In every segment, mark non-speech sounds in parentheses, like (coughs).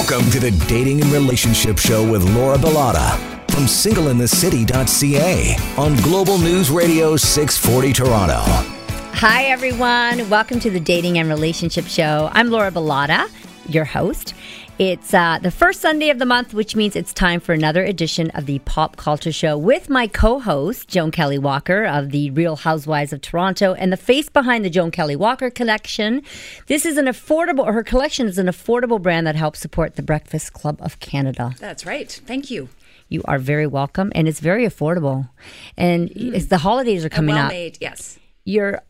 Welcome to the Dating and Relationship Show with Laura Bilotta from singleinthecity.ca on Global News Radio 640 Toronto. Hi, everyone. Welcome to the Dating and Relationship Show. I'm Laura Bilotta, your host. It's uh, the first Sunday of the month, which means it's time for another edition of the Pop Culture Show with my co host, Joan Kelley Walker of the Real Housewives of Toronto and the face behind the Joan Kelley Walker collection. This is an affordable, her collection is an affordable brand that helps support the Breakfast Club of Canada. That's right. Thank you. You are very welcome, and it's very affordable. And as the holidays are coming well up, made, yes. your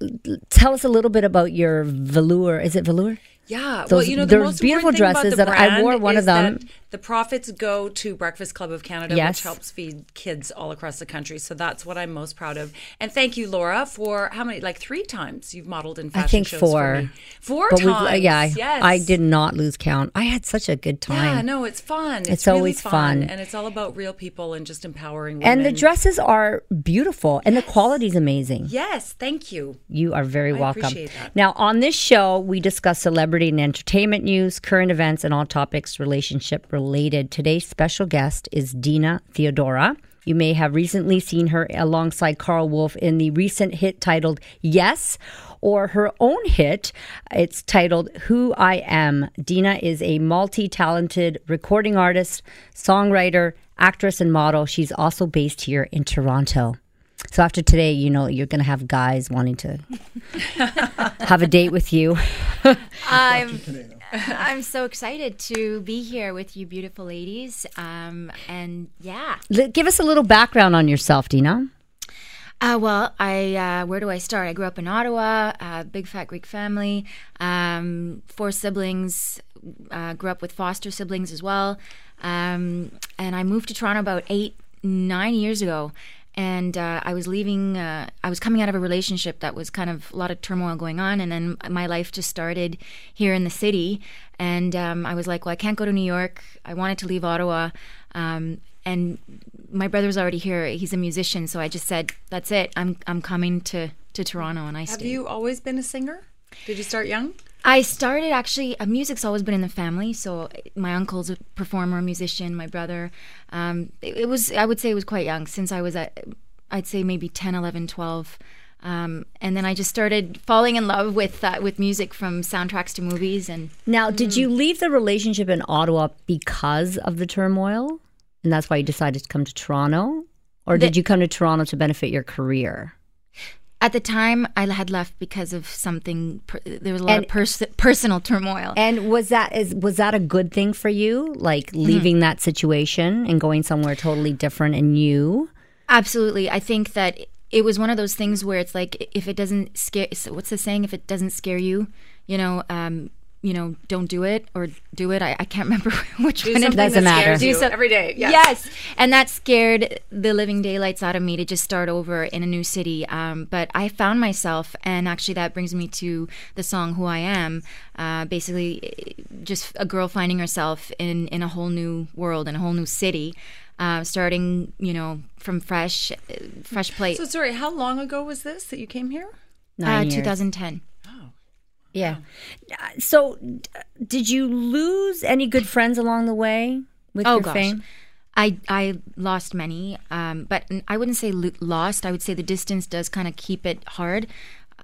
tell us a little bit about your velour. Is it velour? Yeah, well, Those- you know, the they're most beautiful important thing about dresses that I wore one of them. The profits go to Breakfast Club of Canada, Yes. which helps feed kids all across the country. So that's what I'm most proud of. And thank you, Laura, for how many? Like three times you've modeled in fashion I think shows four. For me. Four But times. yeah, I, yes. I did not lose count. I had such a good time. Yeah, no, it's fun. It's, It's really always fun. and it's all about real people and just empowering women. And the dresses are beautiful, and the quality is amazing. Yes, thank you. You are very I welcome. Now, on this show, we discuss celebrity and entertainment news, current events, and all topics relationship related. Today's special guest is Deena Theodora. You may have recently seen her alongside Carl Wolf in the recent hit titled Yes, or her own hit. It's titled Who I Am. Deena is a multi talented recording artist, songwriter, actress, and model. She's also based here in Toronto. So after today, you know, you're going to have guys wanting to (laughs) have a date with you. (laughs) I'm, (laughs) I'm so excited to be here with you, beautiful ladies. Um, and yeah. L- Give us a little background on yourself, Deena. Uh, well, I uh, where do I start? I grew up in Ottawa, uh, big fat Greek family, um, four siblings. Uh, grew up with foster siblings as well, um, and I moved to Toronto about eight, nine years ago. And uh, I was leaving. Uh, I was coming out of a relationship that was kind of a lot of turmoil going on, and then my life just started here in the city. And um, I was like, well, I can't go to New York. I wanted to leave Ottawa. Um, and my brother's already here. He's a musician, so I just said, "That's it. I'm I'm coming to to Toronto." And I Have stayed. you always been a singer? Did you start young? I started actually. Uh, music's always been in the family. So my uncle's a performer, musician. My brother. Um, it, it was. I would say it was quite young. Since I was at, I'd say maybe 10, 11, 12. Um, and then I just started falling in love with uh, with music from soundtracks to movies and Now, did you leave the relationship in Ottawa because of the turmoil? And that's why you decided to come to Toronto? Or did you come to Toronto to benefit your career? At the time, I had left because of something. Per- there was a lot And- of pers- personal turmoil. And was that is was that a good thing for you? Like leaving that situation and going somewhere totally different and new? Absolutely, I think that it was one of those things where it's like if it doesn't scare. What's the saying? If it doesn't scare you, you know, um, you know, don't do it or do it. I, I can't (laughs) remember (laughs) which one. something it Doesn't that matter. scares Do you some- every day. Yes. Yes, and that scared the living daylights out of me to just start over in a new city. Um, but I found myself, and actually that brings me to the song "Who I Am." Uh, basically, just a girl finding herself in in a whole new world, in a whole new city, uh, starting you know from fresh, uh, fresh plate. So sorry, how long ago was this that you came here? Uh, Nine years. 2010. Yeah. So, did you lose any good friends along the way with Oh your gosh. fame? I I lost many, um, but I wouldn't say lo- lost. I would say the distance does kind of keep it hard.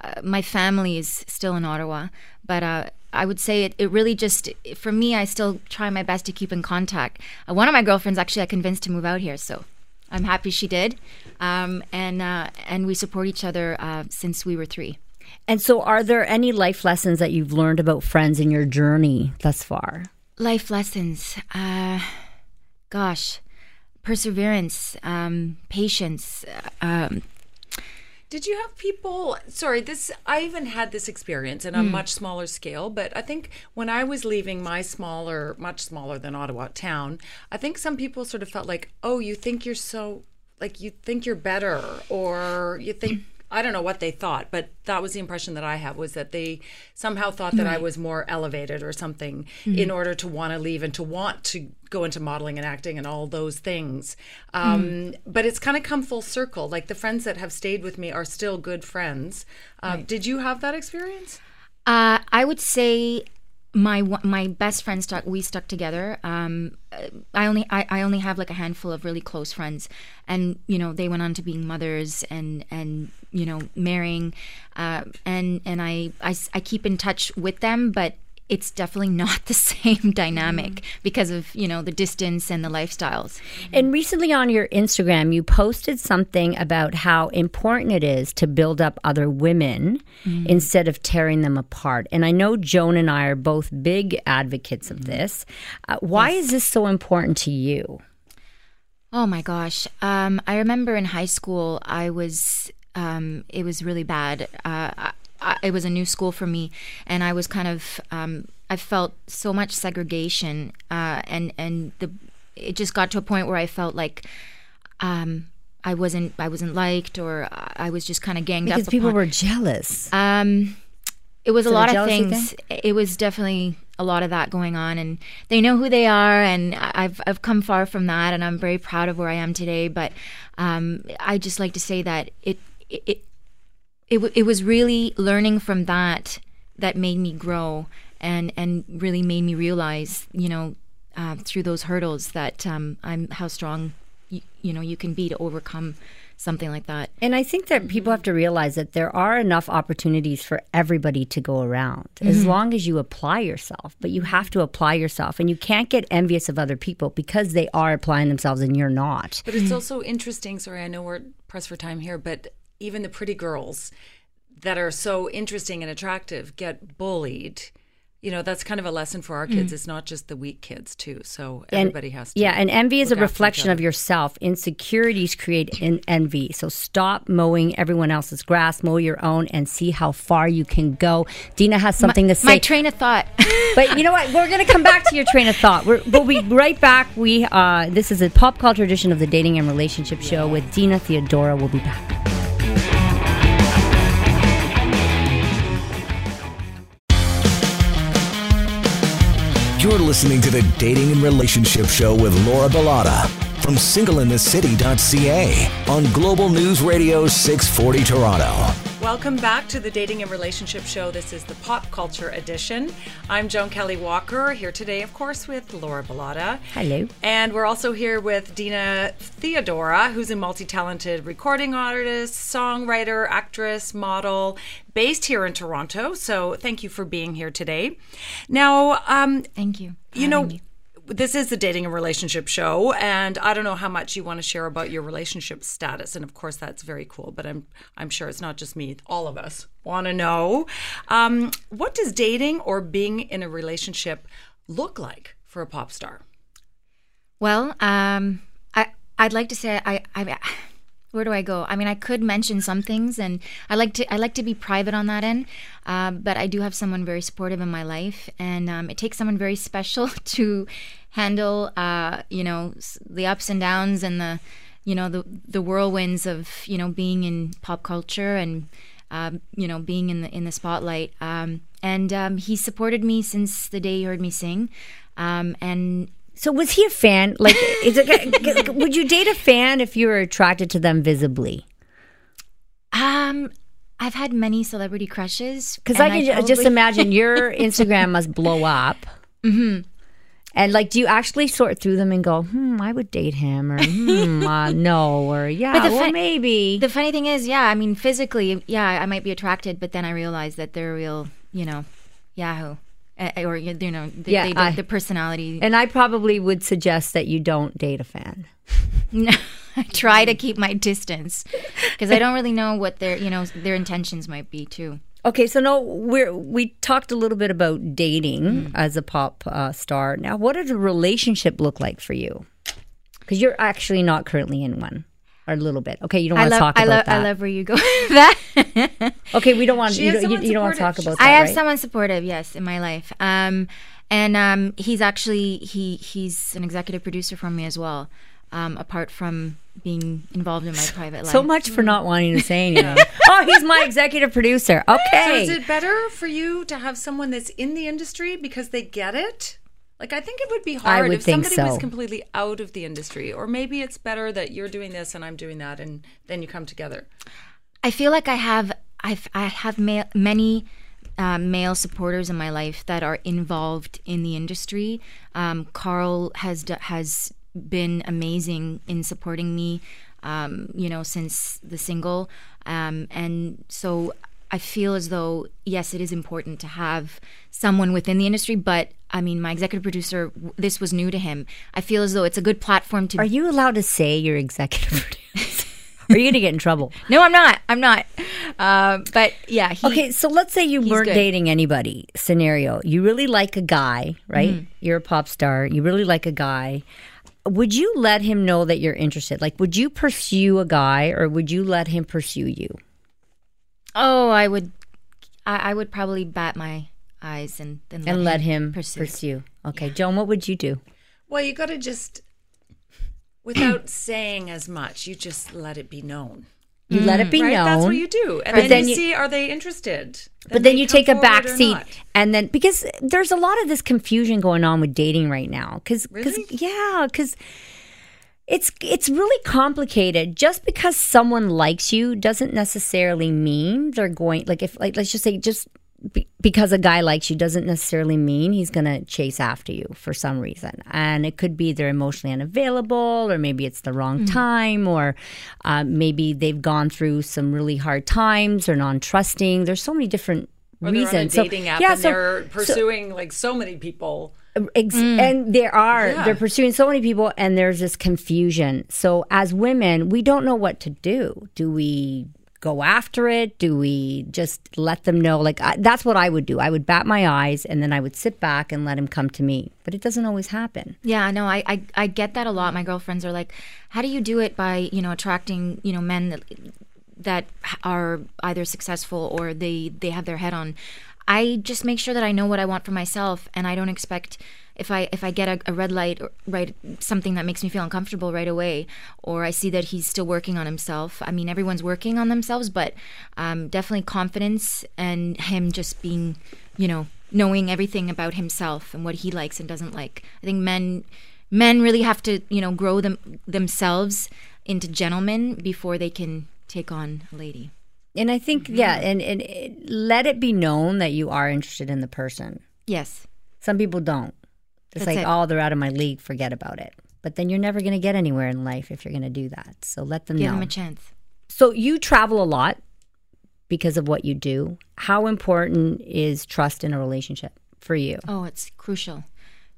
Uh, my family is still in Ottawa, but uh, I would say it, it really just for me. I still try my best to keep in contact. Uh, one of my girlfriends actually I convinced to move out here, so I'm happy she did, um, and uh, and we support each other uh, since we were three. And so, are there any life lessons that you've learned about friends in your journey thus far? Life lessons. Uh, gosh, perseverance, um, patience. Um, Did you have people? Sorry, this I even had this experience in a much smaller scale, but I think when I was leaving my smaller, much smaller than Ottawa town, I think some people sort of felt like, "Oh, you think you're so like you think you're better or you think I don't know what they thought, but that was the impression that I have was that they somehow thought that I was more elevated or something in order to want to leave and to want to go into modeling and acting and all those things. Um, But it's kind of come full circle. Like the friends that have stayed with me are still good friends. Uh, Did you have that experience? Uh, I would say my my best friend stuck. We stuck together. Um, I only I, I only have like a handful of really close friends, and you know they went on to being mothers and and you know marrying, uh, and and I, I I keep in touch with them, but it's definitely not the (laughs) same dynamic because of you know the distance and the lifestyles. And recently on your Instagram, you posted something about how important it is to build up other women instead of tearing them apart. And I know Joan and I are both big advocates of this. Uh, why is this so important to you? Oh my gosh. Um, I remember in high school, I was, um, it was really bad. Uh, I, it was a new school for me, and I was kind of, um, I felt so much segregation, uh, and and the, it just got to a point where I felt like, um, I wasn't, I wasn't liked, or I was just kind of ganged Because up. Because people were jealous. Um, it was a a lot of things. It was definitely a lot of that going on, and they know who they are, and I've I've come far from that, and I'm very proud of where I am today. But um, I just like to say that it it it it, w- it was really learning from that that made me grow, and and really made me realize, you know, uh, through those hurdles that um, I'm how strong, you, you know, you can be to overcome something like that. And I think that people have to realize that there are enough opportunities for everybody to go around as long as you apply yourself. But you have to apply yourself, and you can't get envious of other people because they are applying themselves and you're not. But it's also interesting. Sorry, I know we're pressed for time here, but even the pretty girls that are so interesting and attractive get bullied. You know, that's kind of a lesson for our kids. It's not just the weak kids, too. So And- everybody has to. Yeah, and envy is a look after each reflection of yourself. Insecurities create en- envy. So stop mowing everyone else's grass, mow your own, and see how far you can go. Deena has something to say. My train of thought. (laughs) but you know what? We're going to come back to your train of thought. We're, we'll be right back. We uh, this is a pop culture edition of the Dating and Relationship Show with Deena Theodora. We'll be back. You're listening to the Dating and Relationship Show with Laura Bilotta from singleinthecity.ca on Global News Radio 640 Toronto. Welcome back to the Dating and Relationship Show. This is the Pop Culture Edition. I'm Joan Kelley Walker, here today, of course, with Laura Bilotta. Hello. And we're also here with Deena Theodora, who's a multi talented recording artist, songwriter, actress, model, based here in Toronto. So thank you for being here today. Now, um, Thank you. you know, having me. This is the dating and relationship show, and I don't know how much you want to share about your relationship status, and of course that's very cool. But I'm I'm sure it's not just me; all of us want to know um, what does dating or being in a relationship look like for a pop star. Well, um, I I'd like to say I, I where do I go? I mean, I could mention some things, and I like to I like to be private on that end. Um, but I do have someone very supportive in my life, and um, it takes someone very (laughs) special to handle, uh, you know, the ups and downs and the, you know, the the whirlwinds of you know being in pop culture and. Um, you know, being in the in the spotlight, um, and um, he supported me since the day he heard me sing, um, and So was he a fan? Like, is it, would you date a fan if you were attracted to them visibly? Um, I've had many celebrity crushes Because I can ju- just imagine your (laughs) Instagram must blow up. Mm-hmm. And like, do you actually sort through them and go, "Hmm, I would date him," or "Hmm, uh, (laughs) no," or "Yeah, But the well, fa- maybe." The funny thing is, yeah, I mean, physically, yeah, I might be attracted, but then I realize that they're real, you know, Yahoo, or you know, they, Yeah, they don't, I- the personality. and I probably would suggest that you don't date a fan. (laughs) No, I try to keep my distance because I don't really know what their, you know, their intentions might be too. Okay, so no, we're we talked a little bit about dating Mm-hmm. as a pop uh, star. Now, what does a relationship look like for you? Because you're actually not currently in one, or a little bit. Okay, you don't want to talk I about love, that. I love where you go (laughs) with that. okay, we don't want you, don't- you, you don't want to talk about that. I have right? someone supportive, yes, in my life. Um, and um, he's actually he he's an executive producer for me as well. Um, apart from being involved in my private life. So much for not wanting to say anything. (laughs) oh, he's my executive producer. (laughs) So Okay. is it better for you to have someone that's in the industry because they get it? Like I think it would be hard would if somebody was completely out of the industry, or maybe it's better that you're doing this and I'm doing that, and then you come together. I feel like I have I've I have ma- many uh, male supporters in my life that are involved in the industry. Um, Carl has has been amazing in supporting me. Um, you know, since the single, um, and so I feel as though yes, it is important to have someone within the industry, but I mean, my executive producer, this was new to him. I feel as though it's a good platform to. Are you allowed to say you're executive (laughs) producer? Are you going to get in trouble? (laughs) no, I'm not. I'm not. Um, but yeah, he, Okay, so let's say you weren't good. dating anybody. Scenario: You really like a guy, right? Mm-hmm. You're a pop star. You really like a guy. Would you let him know that you're interested? Like, would you pursue a guy, or would you let him pursue you? Oh, I would. I, I would probably bat my eyes and then and let him pursue. pursue. Okay, Joan, what would you do? Well, you got to just, without (coughs) saying as much, you just let it be known. You let it be right? known. That's what you do, and But then, then you, you- see are they interested. but then you take a back seat and then because there's a lot of this confusion going on with dating right now because Really? yeah because it's it's really complicated just because someone likes you doesn't necessarily mean they're going like if like let's just say just be, because a guy likes you doesn't necessarily mean he's going to chase after you for some reason and it could be they're emotionally unavailable or maybe it's the wrong Mm-hmm. time or uh, maybe they've gone through some really hard times or non-trusting there's so many different Or they're on a reasons So- app yeah, and so- they're so- pursuing like so many people. Ex- mm. and there are Yeah. they're pursuing so many people and there's this confusion. So as women we don't know what to do. Do we go after it? Do we just let them know? Like I, that's what i would do. I would bat my eyes and then i would sit back and let him come to me. But it doesn't always happen. Yeah, no, I, I I get that a lot. My girlfriends are like, "How do you do it by you know attracting you know men that that are either successful or they they have their head on?" I just make sure that I know what I want for myself, and I don't expect if I if I get a, a red light or right something that makes me feel uncomfortable right away, or I see that he's still working on himself. I mean, everyone's working on themselves, but um, definitely confidence and him just being, you know, knowing everything about himself and what he likes and doesn't like. I think men men really have to you know grow them themselves into gentlemen before they can take on a lady. And i think yeah and, and it, let it be known that you are interested in the person Yes. some people don't it's That's like it. oh they're out of my league forget about it but then you're never going to get anywhere in life if you're going to do that so let them Give know them a chance. So you travel a lot because of what you do. How important is trust in a relationship for you? Oh, it's crucial.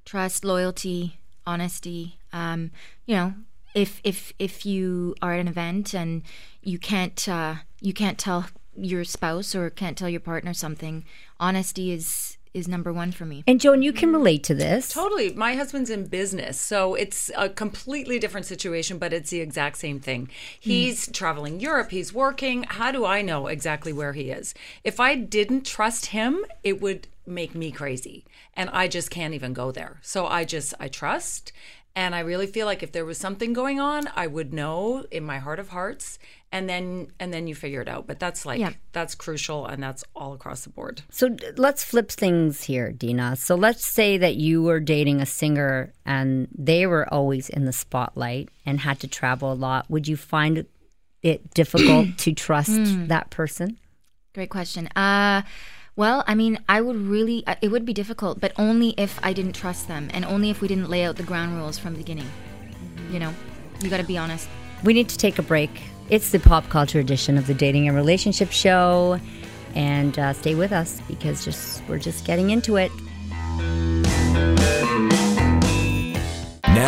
Trust, loyalty, honesty. Um, you know, if if if you are at an event and you can't uh, you can't tell your spouse or can't tell your partner something, honesty is is number one for me. And Joan, you can relate to this. Totally. My husband's in business, so it's a completely different situation, but it's the exact same thing. He's traveling Europe, he's working. How do I know exactly where he is? If I didn't trust him, it would make me crazy. And I just can't even go there. So I just I trust and I really feel like if there was something going on, I would know in my heart of hearts and then and then you figure it out. But that's like Yeah. that's crucial and that's all across the board. So let's flip things here, Deena. So let's say that you were dating a singer and they were always in the spotlight and had to travel a lot. Would you find it difficult (clears throat) to trust that person? Great question. Uh, well, I mean, I would really, uh, it would be difficult, but only if I didn't trust them and only if we didn't lay out the ground rules from the beginning. You know, you got to be honest. We need to take a break. It's the pop culture edition of the Dating and Relationship Show. And uh, stay with us because just we're just getting into it.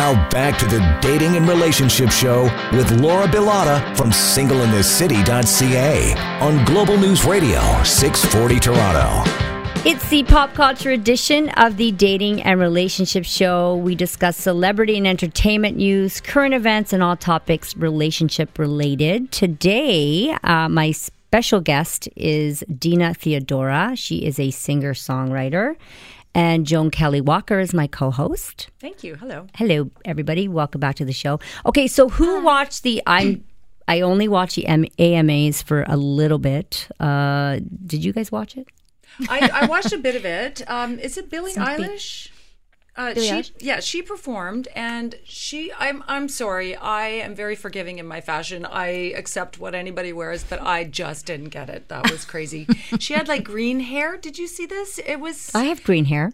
Now back to the Dating and Relationship Show with Laura Bilotta from singleinthecity.ca on Global News Radio 640 Toronto. It's the pop culture edition of the Dating and Relationship Show. We discuss celebrity and entertainment news, current events, and all topics relationship related. Today, uh, my special guest is Deena Theodora. She is a singer songwriter. And Joan Kelley Walker is my co host. Thank you. Hello. Hello, everybody. Welcome back to the show. Okay, so who watched the I'm I only watch the M- AMAs for a little bit. Uh, did you guys watch it? I, I watched a bit of it. Um, is it Billie Eilish? Uh, she, yeah, she performed, and she. I'm. I'm sorry. I am very forgiving in my fashion. I accept what anybody wears, but I just didn't get it. That was crazy. (laughs) she had like green hair. Did you see this? It was. I have green hair.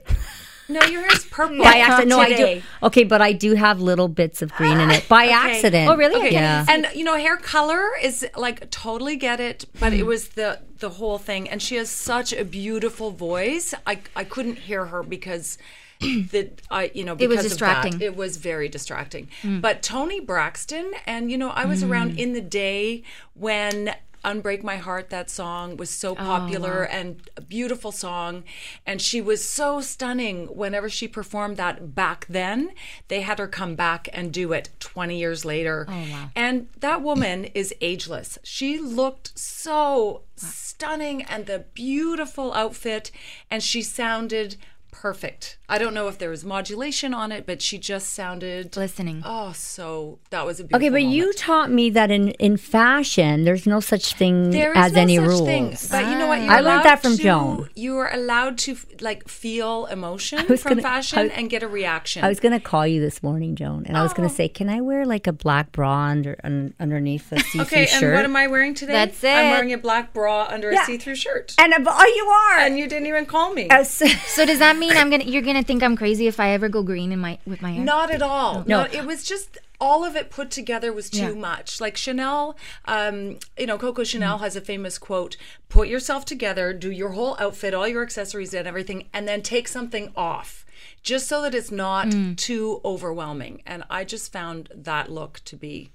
no, your hair's purple. By accident, no, I do. Okay, but I do have little bits of green in it (gasps) by accident. Oh, really? Okay. Yeah. And you know, hair color is like totally get it, but it was the the whole thing. And she has such a beautiful voice. I I couldn't hear her because (clears throat) that I you know it was because of that. distracting. It was very distracting. Hmm. But Toni Braxton, and you know, I was around in the day when. Unbreak My Heart, that song was so popular and a beautiful song. And she was so stunning whenever she performed that back then. They had her come back and do it 20 years later. Oh, wow. And that woman is ageless. She looked so stunning and the beautiful outfit, and she sounded perfect. I don't know if there was modulation on it, but she just sounded Listening. Oh, so that was a beautiful Okay, but you taught me that in, in fashion, there's no such thing There is as no any such rules. thing. But you know what? You're I learned that from to- Joan. You are allowed to like feel emotion from gonna- fashion I- and get a reaction. I was going to call you this morning, Joan, and I was Oh. going to say, can I wear like a black bra under, un, underneath a (laughs) see-through okay, shirt? Okay, and what am I wearing today? That's it. I'm wearing a black bra under Yeah. a see-through shirt. And a, oh, you are. And you didn't even call me. Uh, so- So does that mean (laughs) I'm gonna? You're gonna think I'm crazy if I ever go green in my with my hair? Not at all. No. No, it was just all of it put together was too Yeah. much. Like Chanel, um, you know, Coco. Chanel has a famous quote: "Put yourself together, do your whole outfit, all your accessories and everything, and then take something off." Just so that it's not Mm. too overwhelming. And I just found that look to be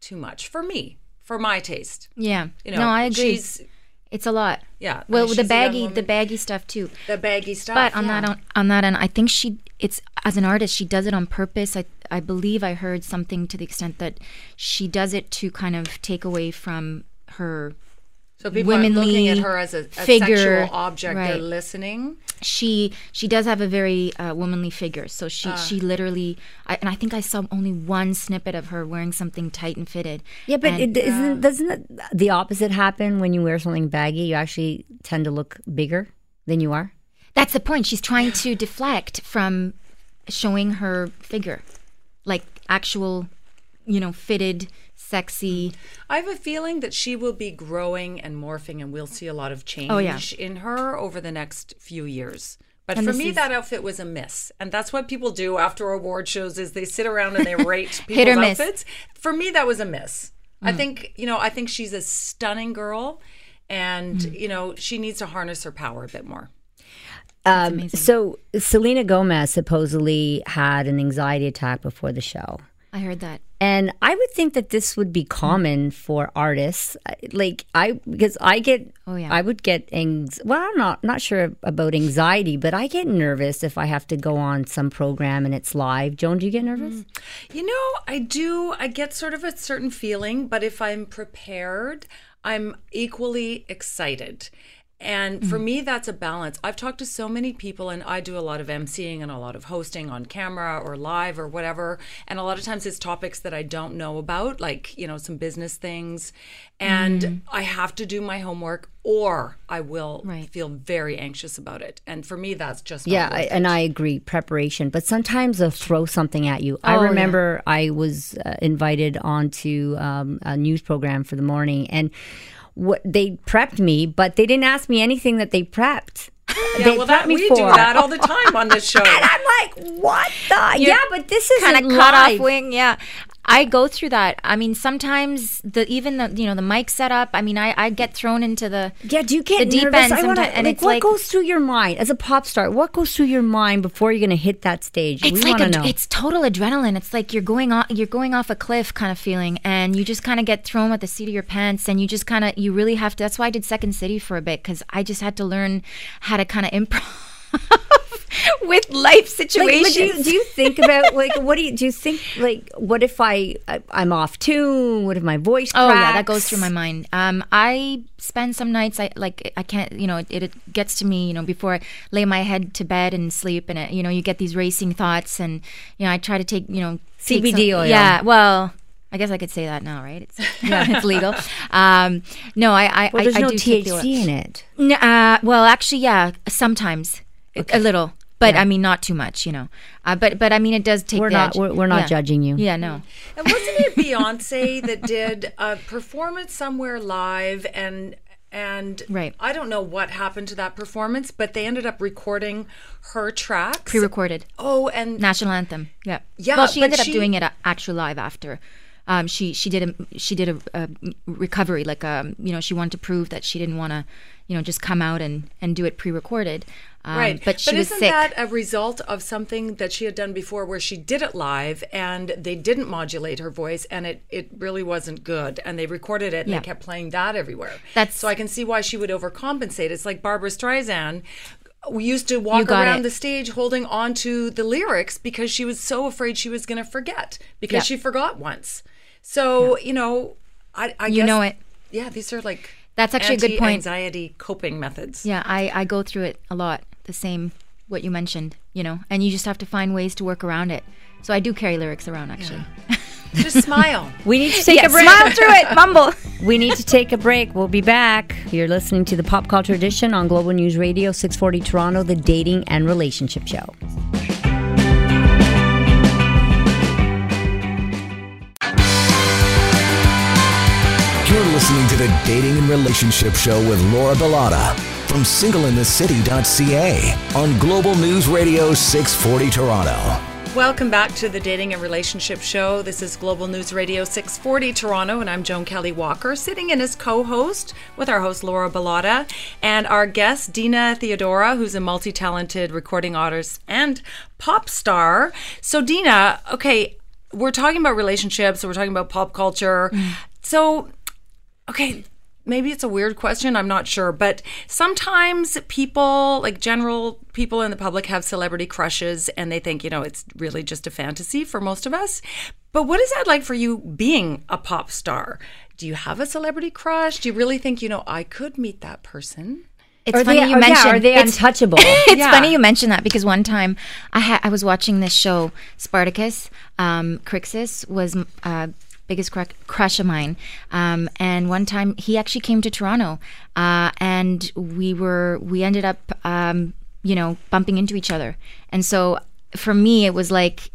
too much for me, for my taste. Yeah. You know, no, I agree. She's It's a lot. Yeah, Well, the baggy, the baggy stuff too. the baggy stuff. But on yeah. that on, on that end, I think she it's as an artist she does it on purpose. I I believe I heard something to the extent that she does it to kind of take away from her. So people are looking at her as a, a figure, sexual object. They're listening. She she does have a very uh, womanly figure, so she Ah. she literally. I, and I think I saw only one snippet of her wearing something tight and fitted. yeah, but And- it, isn't, doesn't it, the opposite happen when you wear something baggy? You actually tend to look bigger than you are. That's the point. She's trying to deflect from showing her figure, like actual, you know, fitted, sexy. I have a feeling that she will be growing and morphing, and we'll see a lot of change Oh, yeah. in her over the next few years. But And for me, is- that outfit was a miss, and that's what people do after award shows: is they sit around and they (laughs) rate people's Hit miss. outfits. For me, that was a miss. I Mm. think you know, I think she's a stunning girl, and Mm. you know, she needs to harness her power a bit more. Um, so Selena Gomez supposedly had an anxiety attack before the show. I heard that. And I would think that this would be common for artists. Like I, because I get, Oh, yeah. I would get anx. Well, I'm not not sure about anxiety, but I get nervous if I have to go on some program and it's live. Joan, do you get nervous? Mm. You know, I do. I get sort of a certain feeling, but if I'm prepared, I'm equally excited. And for me, that's a balance. I've talked to so many people, and I do a lot of emceeing and a lot of hosting on camera or live or whatever. And a lot of times it's topics that I don't know about, like, you know, some business things. And I have to do my homework or I will Right. feel very anxious about it. And for me, that's just Yeah, I, and I agree. Preparation, but sometimes they'll throw something at you. I Oh, yeah. remember I was uh, invited onto um, a news program for the morning, and what they prepped me, but they didn't ask me anything that they prepped. Yeah, they well, that, me we for. do that all the time on this (laughs) show. And I'm like, what the? yeah, but this is kind a of cut off wing. Yeah, I go through that. I mean, sometimes the even the you know the mic setup. I mean, I I get thrown into the Yeah, do you get the deep nervous? end I wanna- sometimes, and like, it's what like goes through your mind as a pop star? What goes through your mind before you're going to hit that stage? it's we like a, know. it's total adrenaline. It's like you're going off you're going off a cliff kind of feeling, and you just kind of get thrown with the seat of your pants, and you just kind of you really have to. That's why I did Second City for a bit because I just had to learn how to kind of improv (laughs) with life situations. but do you, do you think about like what do you do you think like what if I, I I'm off tune? What if my voice? Oh yeah, that goes through my mind. Um, I spend some nights I like I can't you know it, it gets to me you know before I lay my head to bed and sleep and it, you know you get these racing thoughts and you know I try to take you know CBD some- oil. Yeah, well. I guess I could say that now, right? It's (laughs) (laughs) it's legal. Um, no, I I, Well, there's I, I no do take the oil. THC in it. Uh, well, actually, yeah, sometimes a little. but I mean, not too much, you know. Uh, but but I mean, it does take. We're the not- edge. we're- we're not Yeah. judging you. Yeah, no. And wasn't it Beyonce that did a performance somewhere live and and Right. I don't know what happened to that performance, but they ended up recording her tracks. Pre-recorded oh, and national anthem. Yeah. Yeah, Well, she but ended up doing it uh, actually live after. Um, she she did a she did a, a recovery like um you know she wanted to prove that she didn't want to you know just come out and and do it pre-recorded. Um, right, But she was isn't sick. that a result of something that she had done before, where she did it live and they didn't modulate her voice, and it it really wasn't good, and they recorded it and Yeah. they kept playing that everywhere. That's- so I can see why she would overcompensate. It's like Barbra Streisand. We used to walk around it. the stage holding on to the lyrics because she was so afraid she was going to forget because Yeah. she forgot once. So you know, I, I You guess, know it. Yeah, these are like That's actually a good point. Anxiety coping methods. Yeah, I, I go through it a lot. The same, what you mentioned, you know, and you just have to find ways to work around it. So I do carry lyrics around actually. Just (laughs) smile. We need to take a break. smile through it, mumble. (laughs) We need to take a break. We'll be back. You're listening to the Pop Culture Edition on Global News Radio 640 Toronto, the dating and relationship show. Dating and Relationship Show with Laura Bilotta from singleinthecity.ca on Global News Radio 640 Toronto. Welcome back to the Dating and Relationship Show. This is Global News Radio 640 Toronto, and I'm Joan Kelley Walker, sitting in as co host with our host Laura Bilotta and our guest Deena Theodora, who's a multi talented recording artist and pop star. So, Deena, okay, we're talking about relationships, we're talking about pop culture. Mm. So, okay maybe it's a weird question i'm not sure but sometimes people like general people in the public have celebrity crushes and they think you know it's really just a fantasy for most of us but what is that like for you being a pop star do you have a celebrity crush do you really think you know i could meet that person It's Are funny they, you are, yeah, mentioned. are they it's, untouchable? (laughs) it's Yeah. funny you mentioned that because one time I ha- I was watching this show Spartacus. Um, Crixus was uh, biggest cru- crush of mine, um, and one time he actually came to Toronto, uh, and we were we ended up um, you know bumping into each other, and so for me it was like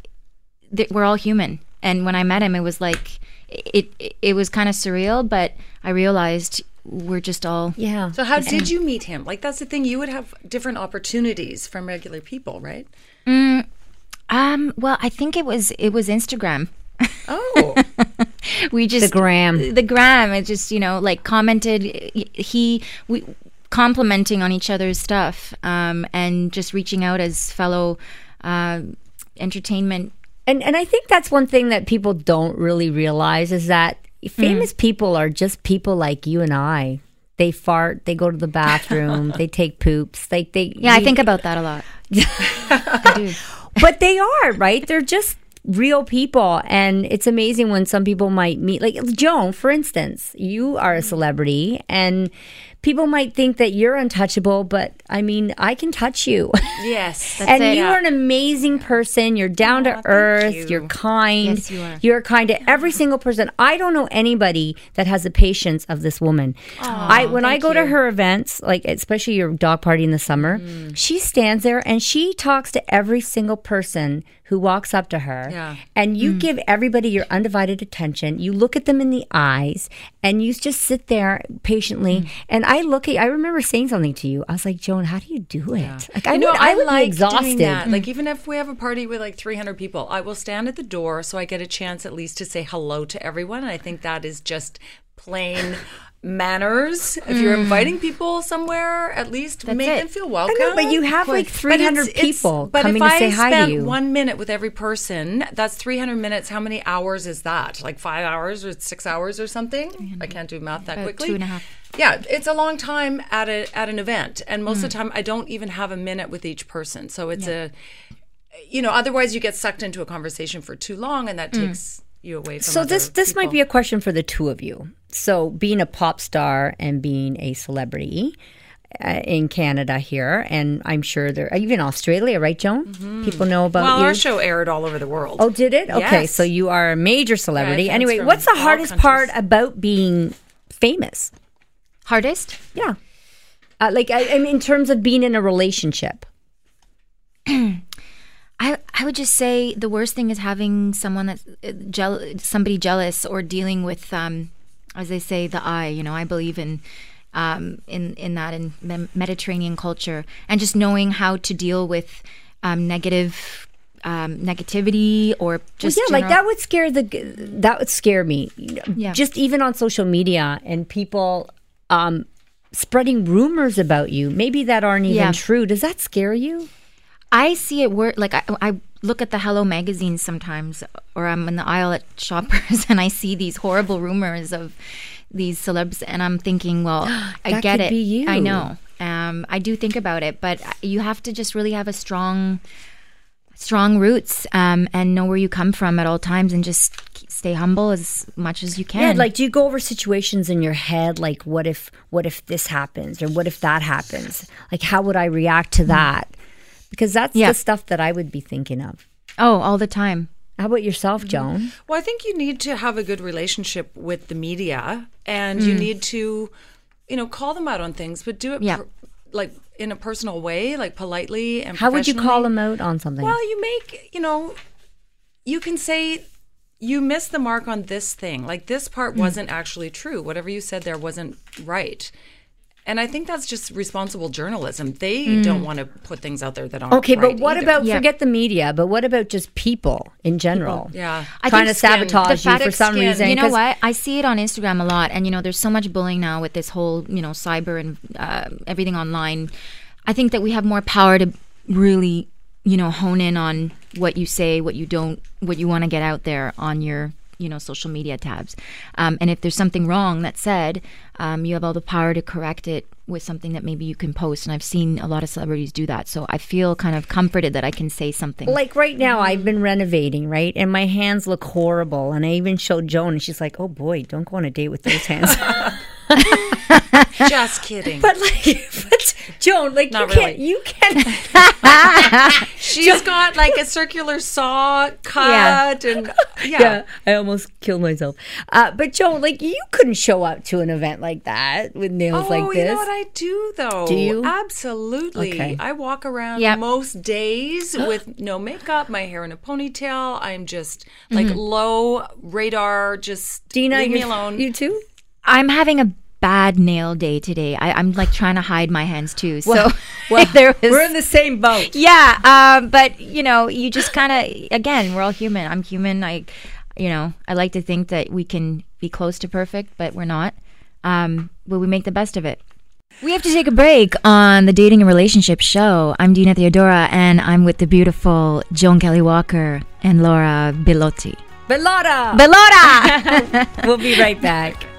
th- we're all human, and when I met him it was like it it, it was kind of surreal, but I realized we're just all yeah. so how did you meet him? Like that's the thing you would have different opportunities from regular people right? Um well I think it was it was Instagram. oh (laughs) we just The gram. the gram it just you know like commented he we complimenting on each other's stuff um and just reaching out as fellow uh entertainment And and I think that's one thing that people don't really realize is that famous people are just people like you and I. They fart, they go to the bathroom, (laughs) they take poops. They they yeah i think about that a lot (laughs) but they are right they're just real people. And it's amazing when some people might meet like joan for instance you are a celebrity and people might think that you're untouchable but i mean i can touch you. Yes (laughs) and it. you are an amazing person. You're down to earth. you. you're kind. Yes, you are. you're kind to every single person. I don't know anybody that has the patience of this woman. I when i go to her events like especially your dog party in the summer Mm. she stands there and she talks to every single person who walks up to her Yeah. and Mm. you give everybody your undivided attention you look at them in the eyes and you just sit there patiently Mm. and i look at i remember saying something to you i was like joan how do you do it like i You know, would, I would like be exhausted Doing that. Like even if we have a party with like 300 people, I will stand at the door so I get a chance at least to say hello to everyone. And I think that is just plain manners. If you're inviting people somewhere, at least make it. them feel welcome. know, but you have like 300 it's- it's- people but coming if to say I hi to you. One minute with every person. That's 300 minutes. How many hours is that? Like five hours or six hours or something? I can't do math that quickly. two and a half. Yeah, it's a long time at a at an event, and most Mm. of the time I don't even have a minute with each person. So it's a, you know, otherwise you get sucked into a conversation for too long, and that takes you away from. Mm. So this this might be a question for the two of you. So being a pop star and being a celebrity uh, in Canada here, and I'm sure there are even Australia, right, Joan? People know about well, you. our show aired all over the world. Oh, did it? Okay, so you are a major celebrity. fans anyway, what's the hardest countries. part about being famous? hardest Yeah, uh, like I, I mean, in terms of being in a relationship. (clears throat) I I would just say the worst thing is having someone that's uh, somebody jealous or dealing with um as they say the eye, you know, I believe in um in in that in Mediterranean culture and just knowing how to deal with um negative um, negativity or just yeah, like that would scare the that would scare me. Yeah. Just even on social media and people um, spreading rumors about you, maybe that aren't even Yeah. true. Does that scare you? I see it work. Like I, I look at the Hello magazine sometimes, or I'm in the aisle at Shoppers, (laughs) and I see these horrible rumors of these celebs, and I'm thinking, well, (gasps) I get it. I know. Um, I do think about it, but you have to just really have a strong, strong roots, um, and know where you come from at all times, and just stay humble as much as you can. Yeah, like do you go over situations in your head like what if what if this happens or what if that happens? Like how would I react to that? Because that's Yeah. the stuff that I would be thinking of. oh, all the time. How about yourself, mm-hmm. Joan? Well, I think you need to have a good relationship with the media, and you mm. need to, you know, call them out on things, but do it Yeah. per- like in a personal way, like politely and. How would you call professionally. them out on something? Well, you make, you know, you can say you missed the mark on this thing. Like this part mm. wasn't actually true. Whatever you said there wasn't right. And I think that's just responsible journalism. They don't want to put things out there that aren't. Okay, but what either. about Yeah. forget the media? But what about just people in general? Yeah. I trying to skin- sabotage the you for some skin. reason. You know what? I see it on Instagram a lot, and you know, there's so much bullying now with this whole, you know, cyber and uh, everything online. I think that we have more power to really, you know, hone in on what you say, what you don't, what you want to get out there on your, you know, social media tabs. Um, and if there's something wrong that's said, um, you have all the power to correct it with something that maybe you can post. And I've seen a lot of celebrities do that, so I feel kind of comforted that I can say something. Like right now, I've been renovating, right? And my hands look horrible. And I even showed Joan, and she's like, oh boy, don't go on a date with those hands. (laughs) (laughs) Just kidding. but like, (laughs) but Joan, like, Not you can't, really. you can't. (laughs) She's got like a circular saw cut and yeah. yeah, I almost killed myself. Uh, but Joan, like, you couldn't show up to an event like that with nails Oh, like you this. know what I do though? Do you? Absolutely. Okay. I walk around Yep. most days (gasps) with no makeup, my hair in a ponytail. I'm just like Mm-hmm. low radar. Just Deena, leave me alone. You too? I'm having a bad nail day today. I, I'm like trying to hide my hands too. So Well, (laughs) well, there was, We're in the same boat. yeah, um, but you know, you just kind of again, we're all human. I'm human. I, you know, I like to think that we can be close to perfect, but we're not. Um, but we make the best of it. We have to take a break on the dating and relationship show. I'm Deena Theodora, and I'm with the beautiful Joan Kelley Walker and Laura Bilotti. Bilotta! Bilotta. (laughs) we'll be right back.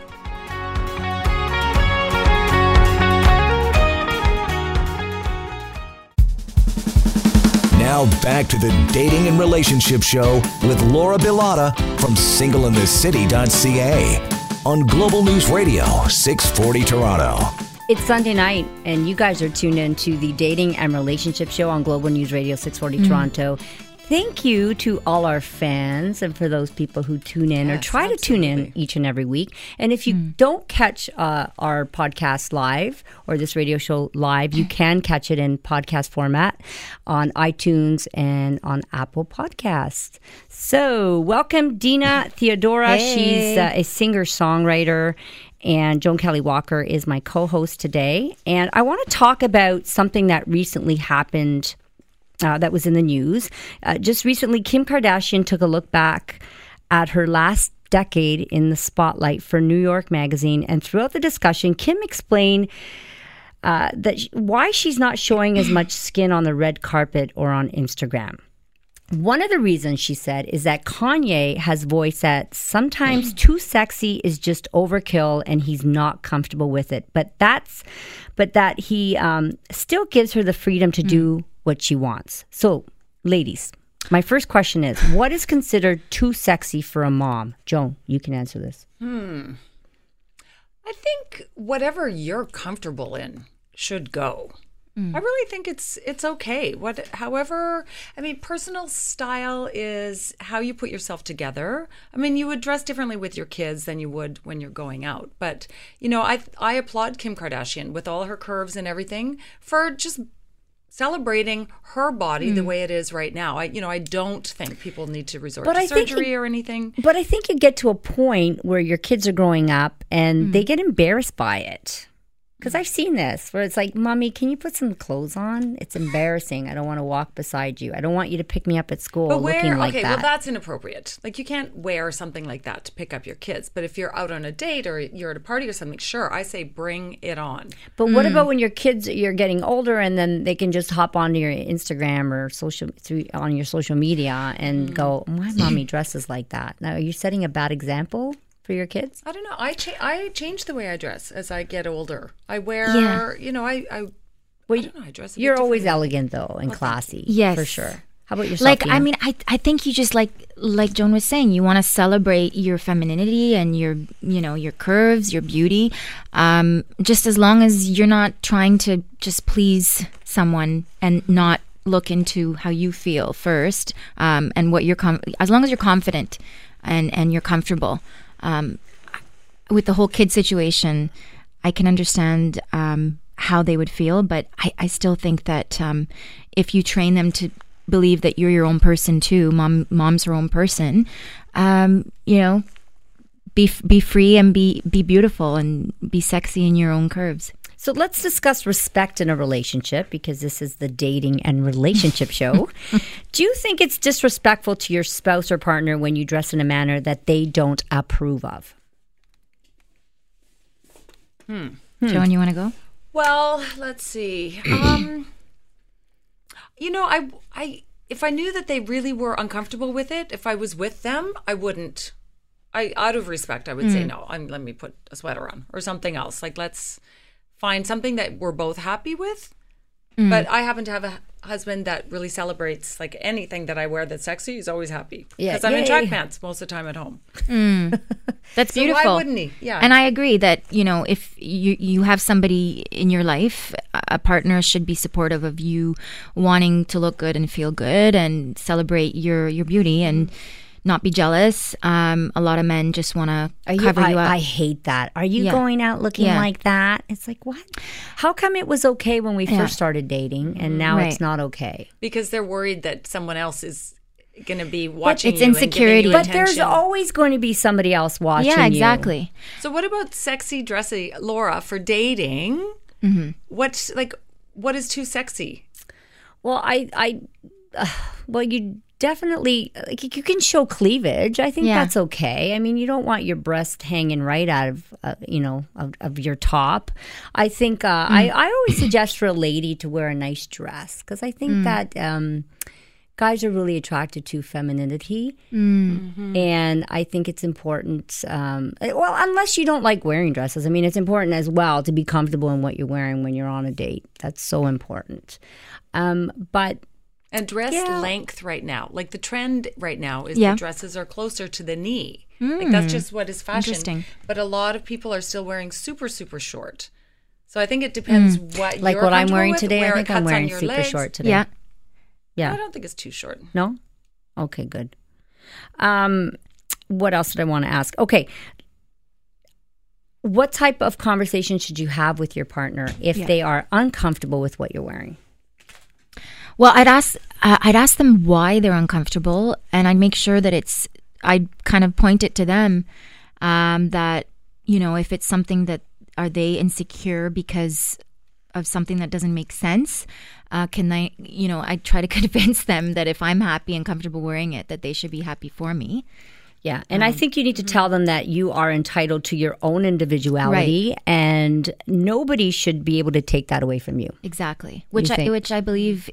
Now back to the Dating and Relationship Show with Laura Bilotta from singleinthecity.ca on Global News Radio 640 Toronto. It's Sunday night, and you guys are tuned in to the Dating and Relationship Show on Global News Radio 640 mm-hmm. Toronto. Thank you to all our fans and for those people who tune in or Yes, try to tune in each and every week. And if you don't catch uh, our podcast live or this radio show live, you can catch it in podcast format on iTunes and on Apple Podcasts. So, welcome, Deena (laughs) Theodora. She's uh, a singer songwriter and Joan Kelley Walker is my co host today. And I want to talk about something that recently happened uh, that was in the news. Uh, just recently, Kim Kardashian took a look back at her last decade in the spotlight for New York Magazine. And throughout the discussion, Kim explained uh, that sh- why she's not showing as much skin on the red carpet or on Instagram. One of the reasons she said is that Kanye has voiced that sometimes too sexy is just overkill and he's not comfortable with it. But that's, but that he um, still gives her the freedom to do what she wants. So, ladies, my first question is what is considered too sexy for a mom? Joan, you can answer this. Hmm. I think whatever you're comfortable in should go. Hmm. I really think it's it's okay. What however, I mean personal style is how you put yourself together. I mean you would dress differently with your kids than you would when you're going out. But, you know, I I applaud Kim Kardashian with all her curves and everything for just celebrating her body the mm. way it is right now. I, you know, I don't think people need to resort But to I surgery it- or anything. But I think you get to a point where your kids are growing up and they mm. get embarrassed by it. Because I've seen this where it's like, Mommy, can you put some clothes on? It's embarrassing. I don't want to walk beside you. I don't want you to pick me up at school But looking where? like okay, that. well, that's inappropriate. Like you can't wear something like that to pick up your kids. But if you're out on a date or you're at a party or something, sure, I say bring it on. But what mm. about when your kids you're getting older and then they can just hop onto your Instagram or social through on your social media and mm. go, my mommy dresses like that. Now, are you setting a bad example for your kids? I don't know. I cha- I change the way I dress as I get older. I wear, Yeah. you know, I I, Well, I don't know. I dress. You're always elegant though and classy. Yes. for sure. How about yourself? like I mean, I I think you just like like Joan was saying, you want to celebrate your femininity and your you know your curves, your beauty. Um, just as long as you're not trying to just please someone and not look into how you feel first, um, and what you're com- as long as you're confident and and you're comfortable. Um, with the whole kid situation, I can understand um, how they would feel, but I, I still think that um, if you train them to believe that you're your own person too, mom, mom's her own person, um, you know, be be free and be be beautiful and be sexy in your own curves. So let's discuss respect in a relationship because this is the dating and relationship (laughs) show. Do you think it's disrespectful to your spouse or partner when you dress in a manner that they don't approve of? Hmm. Hmm. Joan, you want to go? Well, let's see. (clears throat) Um, you know, I, I, if I knew that they really were uncomfortable with it, if I was with them, I wouldn't. I, out of respect, I would say hmm. no. I'm, let me put a sweater on or something else. Like, let's find something that we're both happy with. Mm. But I happen to have a husband that really celebrates like anything that I wear that's sexy. He's always happy Yeah, because I'm in track pants most of the time at home. Mm. (laughs) That's So why beautiful. wouldn't he? Yeah. And I agree that you know if you you have somebody in your life, a partner should be supportive of you wanting to look good and feel good and celebrate your your beauty and mm. Not be jealous. Um, a lot of men just want Are to you, cover I, you up. I hate that. Are you Yeah. going out looking Yeah. like that? It's like, what? How come it was okay when we Yeah. first started dating and now it's not okay? because they're worried that someone else is going to be watching it's you and insecurity. you But there's always going to be somebody else watching yeah, you. exactly. So what about sexy dressy Laura for dating? Mm-hmm. What's like what is too sexy? Well, I, I, uh, (sighs) well, you definitely like you can show cleavage. I think Yeah. that's okay. I mean, you don't want your breast hanging right out of, uh, you know, of, of your top. I think uh, I, I always suggest for a lady to wear a nice dress because I think that. Um, Guys are really attracted to femininity, and I think it's important. Um, well, unless you don't like wearing dresses, I mean, it's important as well to be comfortable in what you're wearing when you're on a date. That's so important. Um, but And dress Yeah. length right now. Like the trend right now is Yeah. the dresses are closer to the knee. Like that's just what is fashion. Interesting. But a lot of people are still wearing super super short. So I think it depends what like you're what I'm wearing with, today, I think I'm wearing super legs. short today. Yeah. Yeah. I don't think it's too short. No? Okay, good. Um, what else did I want to ask? Okay. What type of conversation should you have with your partner if Yeah. they are uncomfortable with what you're wearing? Well, I'd ask uh, I'd ask them why they're uncomfortable, and I'd make sure that it's I'd kind of point it to them um, that you know if it's something that are they insecure because of something that doesn't make sense. Uh, can I, you know, I try to (laughs) convince them that if I'm happy and comfortable wearing it, that they should be happy for me. Yeah. And I think you need to tell them that you are entitled to your own individuality and nobody should be able to take that away from you. Exactly, which I, think? which I believe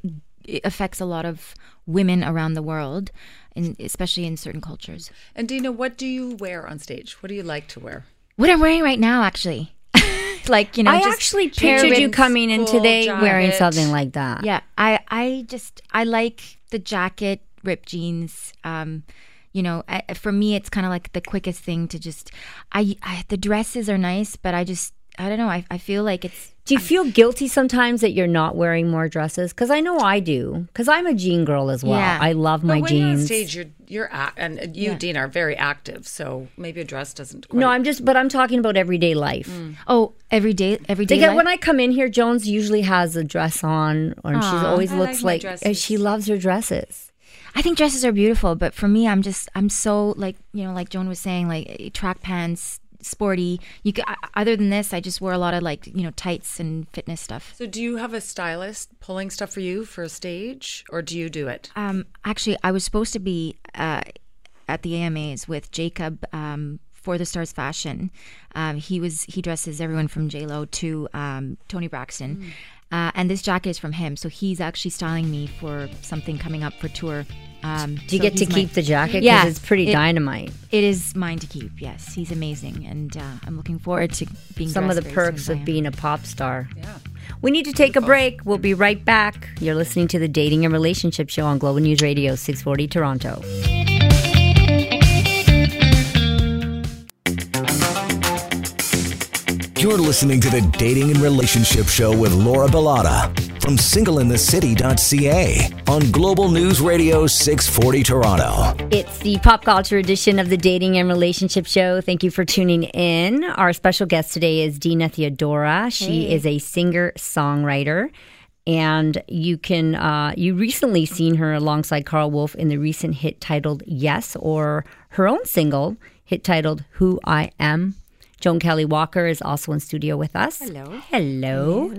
it affects a lot of women around the world, and especially in certain cultures. And Deena, what do you wear on stage? What do you like to wear? What I'm wearing right now, actually, (laughs) like you know, I just actually hair pictured you ribbons. coming in cool today wearing something like that. Yeah, I I just I like the jacket, ripped jeans. Um, you know, I, for me, it's kind of like the quickest thing to just. I, I the dresses are nice, but I just I don't know. I, I feel like it's Do you feel guilty sometimes that you're not wearing more dresses? Because I know I do. Because I'm a jean girl as well. Yeah. I love my But when you're on stage, you're you're ac- and you, Dean, are very active. So maybe a dress doesn't. Quite, no, I'm just, but I'm talking about everyday life. Mm. Oh, every day, every day. They get, life? when I come in here, Jones usually has a dress on, or she always I looks like like, uh, she loves her dresses. I think dresses are beautiful, but for me, I'm just I'm so like you know like Joan was saying like track pants, sporty. You could, other than this, I just wear a lot of like you know tights and fitness stuff. So do you have a stylist pulling stuff for you for a stage, or do you do it? Um, actually, I was supposed to be uh, at the AMAs with Jacob um, for the Stars Fashion. Um, he was he dresses everyone from J Lo to um, Toni Braxton, uh, and this jacket is from him. So he's actually styling me for something coming up for tour. Um, Do you so get to he's my- keep the jacket? 'Cause Yeah, it's pretty it- dynamite. It is mine to keep. Yes, he's amazing, and uh, I'm looking forward to being Some of the dressed very soon perks of being a pop star. Yeah. We need to take a break. We'll be right back. You're listening to the Dating and Relationship Show on Global News Radio 640 Toronto. You're listening to the Dating and Relationship Show with Laura Bilotta from singleinthecity.ca on Global News Radio 640 Toronto. It's the pop culture edition of the Dating and Relationship Show. Thank you for tuning in. Our special guest today is Deena Theodora. She is a singer songwriter. And you can, uh, you recently seen her alongside Carl Wolf in the recent hit titled Yes, or her own single, hit titled Who I Am. Joan Kelley Walker is also in studio with us. Hello. Hello.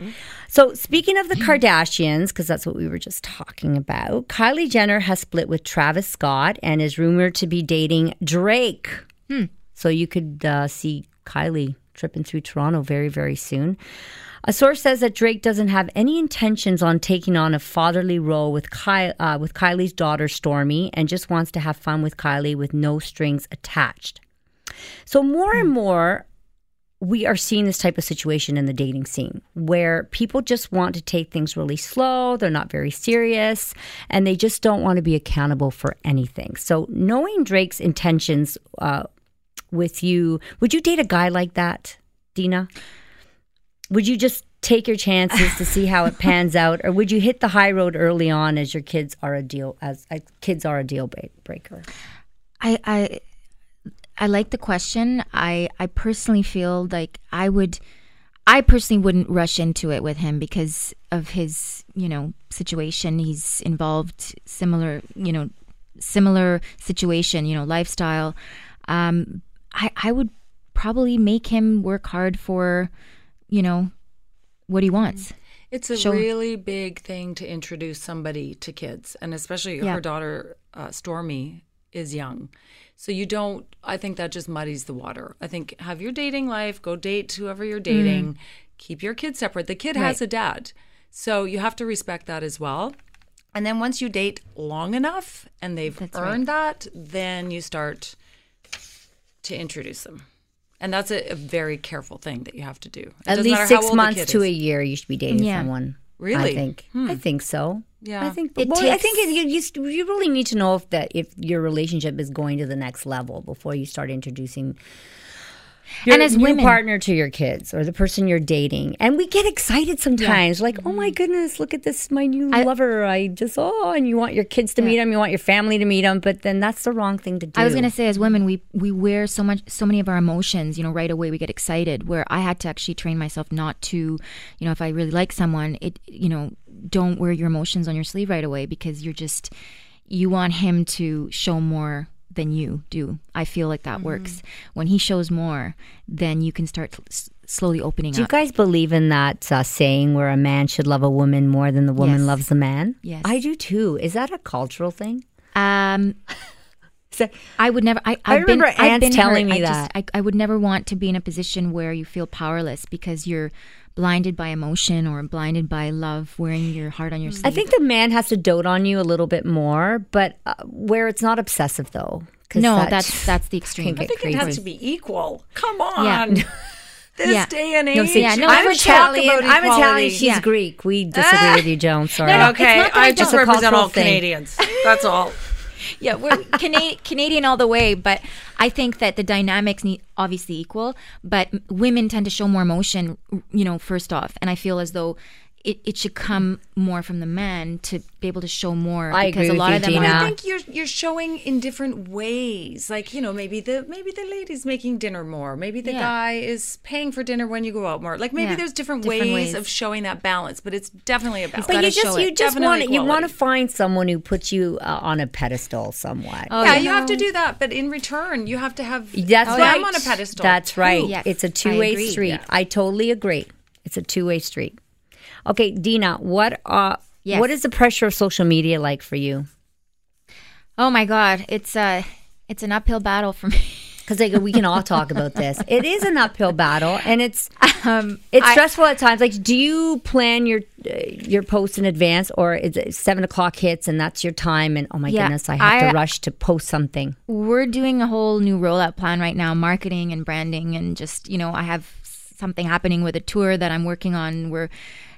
So, speaking of the Kardashians, because that's what we were just talking about, Kylie Jenner has split with Travis Scott and is rumored to be dating Drake. So, you could uh, see Kylie tripping through Toronto very, very soon. A source says that Drake doesn't have any intentions on taking on a fatherly role with, Ky- uh, with Kylie's daughter, Stormi, and just wants to have fun with Kylie with no strings attached. So, more and more, we are seeing this type of situation in the dating scene where people just want to take things really slow. They're not very serious and they just don't want to be accountable for anything. So, knowing Drake's intentions uh, with you, would you date a guy like that, Deena? Would you just take your chances to see how it pans out, or would you hit the high road early on as your kids are a deal as, kids are a deal breaker? I, I I like the question. I I personally feel like I would I personally wouldn't rush into it with him because of his, you know, situation. He's involved similar, you know, similar situation, you know, lifestyle. Um I I would probably make him work hard for, you know, what he wants. It's a Show- really big thing to introduce somebody to kids, and especially Yeah. her daughter uh, Stormi is young. So you don't. I think that just muddies the water. I think have your dating life, go date whoever you're dating, keep your kids separate. The kid has Mm. A dad, so you have to respect that as well. And then once you date long enough and they've That's right. earned that, then you start to introduce them. And that's a, a very careful thing that you have to do. It At least matter how six old months to is. a year, you should be dating Yeah. someone. I Really? think. I hmm. think so. Yeah. I think. It well, I think it, you, you you really need to know if that if your relationship is going to the next level before you start introducing. Your And as new women- partner to your kids or the person you're dating, and we get excited sometimes, like, "Oh my mm-hmm. goodness, look at this, my new I, lover!" I just oh, and you want your kids to meet him, you want your family to meet him, but then that's the wrong thing to do. I was gonna say, as women, we we wear so much, so many of our emotions. You know, right away we get excited. Where I had to actually train myself not to, you know, if I really like someone, it, you know, don't wear your emotions on your sleeve right away because you're just, you want him to show more than you do. I feel like that works. When he shows more, then you can start s- slowly opening up. Do you guys believe in that uh, saying where a man should love a woman more than the woman Yes. loves the man? Yes. I do too. Is that a cultural thing? Um, (laughs) So- I would never. I, I I've been, remember I've been telling hurt. me I that. Just, I, I would never want to be in a position where you feel powerless because you're blinded by emotion or blinded by love, wearing your heart on your sleeve. I think the man has to dote on you a little bit more, but uh, where it's not obsessive though. no, that- that's that's the extreme. I think it has to be equal. Come on. (laughs) Yeah. This Yeah. day and age. No, see, Yeah, no, I'm for Italian. I'm Italian. She's Yeah. Greek. We disagree with you, Joan. Sorry. No, no, Okay, It's not that I I just don't- represent all It's a cultural thing. Canadians. That's all. (laughs) yeah, we're (laughs) Cana- Canadian all the way, but I think that the dynamics need obviously equal, but women tend to show more emotion, you know, first off, and I feel as though it, it should come more from the man to be able to show more I because agree a with lot you, of them Gina. are I think you're you're showing in different ways. Like you know, maybe the maybe the lady's making dinner more. Maybe the Yeah. guy is paying for dinner when you go out more. Like maybe Yeah, there's different, different ways, ways. of showing that balance. But it's definitely a balance. But you just you it. just Definitely want to you want to find someone who puts you uh, on a pedestal somewhat. Oh, yeah, yeah. you have to do that, but in return, you have to have That's them right. on a pedestal. That's right. Yes, it's a two way street. Yeah. I totally agree. It's a two way street. Okay, Deena, what uh Yes. what is the pressure of social media like for you? Oh my God, it's uh it's an uphill battle for me. (laughs) Because like, we can all talk about this. It is an uphill battle, and it's Um, it's I- stressful at times. Like, do you plan your uh, your post in advance, or is it seven o'clock hits and that's your time? And oh my Yeah, goodness, I have I- to rush to post something. we're doing a whole new rollout plan right now, marketing and branding, and just you know, I have something happening with a tour that I'm working on. We're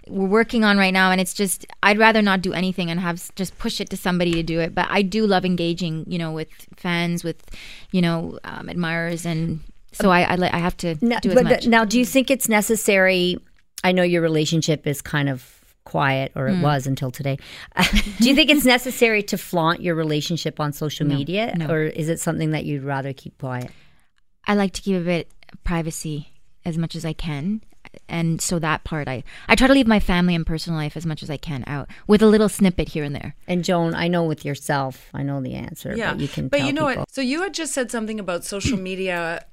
we're working on right now, and it's just I'd rather not do anything and have just push it to somebody to do it. But I do love engaging, you know, with fans, with you know, um, admirers, and so I I, I have to Now, do as but much. the- now, do you think it's necessary? I know your relationship is kind of quiet, or it was until today. (laughs) do you think it's necessary to flaunt your relationship on social media, no. or is it something that you'd rather keep quiet? I like to keep a bit of privacy as much as I can. And so that part, I, I try to leave my family and personal life as much as I can out with a little snippet here and there. And Joan, I know with yourself, I know the answer. yeah, but you can. But tell you know people. what? So you had just said something about social media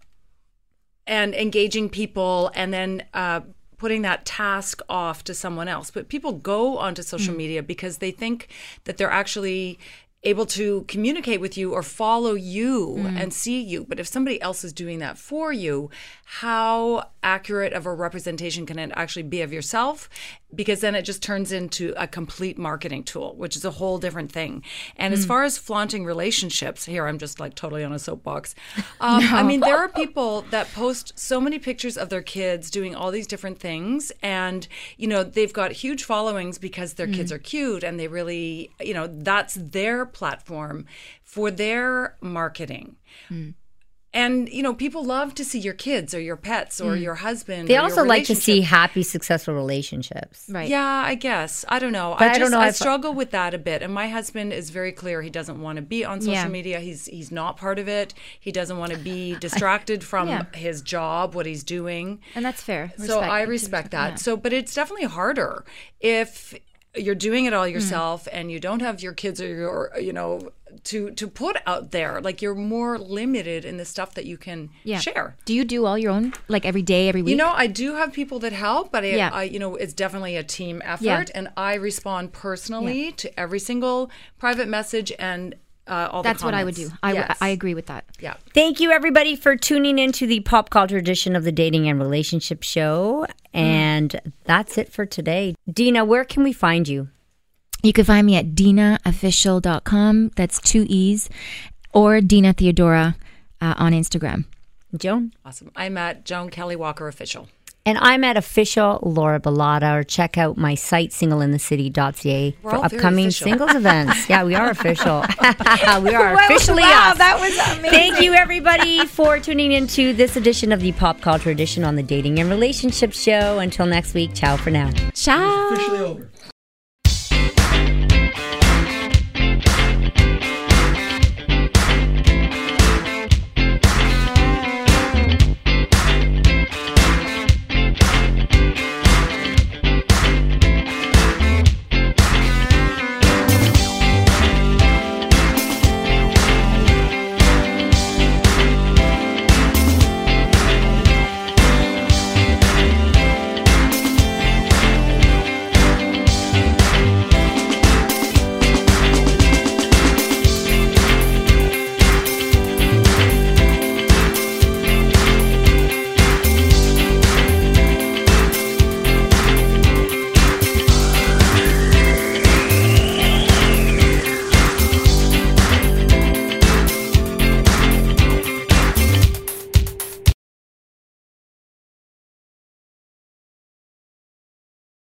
and engaging people, and then. Uh, Putting that task off to someone else. But people go onto social media because they think that they're actually able to communicate with you or follow you Hmm. and see you. But if somebody else is doing that for you, how accurate of a representation can it actually be of yourself? Because then it just turns into a complete marketing tool, which is a whole different thing. And as hmm. far as flaunting relationships, here I'm just like totally on a soapbox. Um, I mean, there are (laughs) people that post so many pictures of their kids doing all these different things, and you know they've got huge followings because their kids hmm. are cute, and they really, you know, that's their platform for their marketing. Hmm. And you know, people love to see your kids or your pets or your husband. they or your also like to see happy, successful relationships. Right. Yeah, I guess. I don't know. But I I don't know I if- struggle with that a bit. And my husband is very clear he doesn't want to be on social Yeah. media. He's he's not part of it. He doesn't want to be (laughs) distracted from Yeah. his job, what he's doing. And that's fair. so I respect that. yeah. So but it's definitely harder if you're doing it all Mm. yourself and you don't have your kids or your you know to to put out there like you're more limited in the stuff that you can Yeah. share Do you do all your own, like every day, every week? you know, I do have people that help, but I, Yeah. I, you know, it's definitely a team effort, Yeah. and I respond personally to every single private message and uh, all the that's the what I would do. I, Yes. I agree with that. Yeah. Thank you, everybody, for tuning in to the pop culture edition of the Dating and Relationship Show. And that's it for today. Deena, where can we find you? You can find me at deenaofficial.com. That's two E's. Or Deena Theodora uh, on Instagram. Joan? Awesome. I'm at Joan Kelley Walker Official. And I'm at official Laura Bilotta, or check out my site, singleinthecity.ca, We're for upcoming official. singles (laughs) events. Yeah, we are official. (laughs) we are (laughs) officially wow, us. that was amazing. Thank you, everybody, for tuning into this edition of the Pop Culture Edition on the Dating and Relationship Show. Until next week, ciao for now. Ciao. Officially over.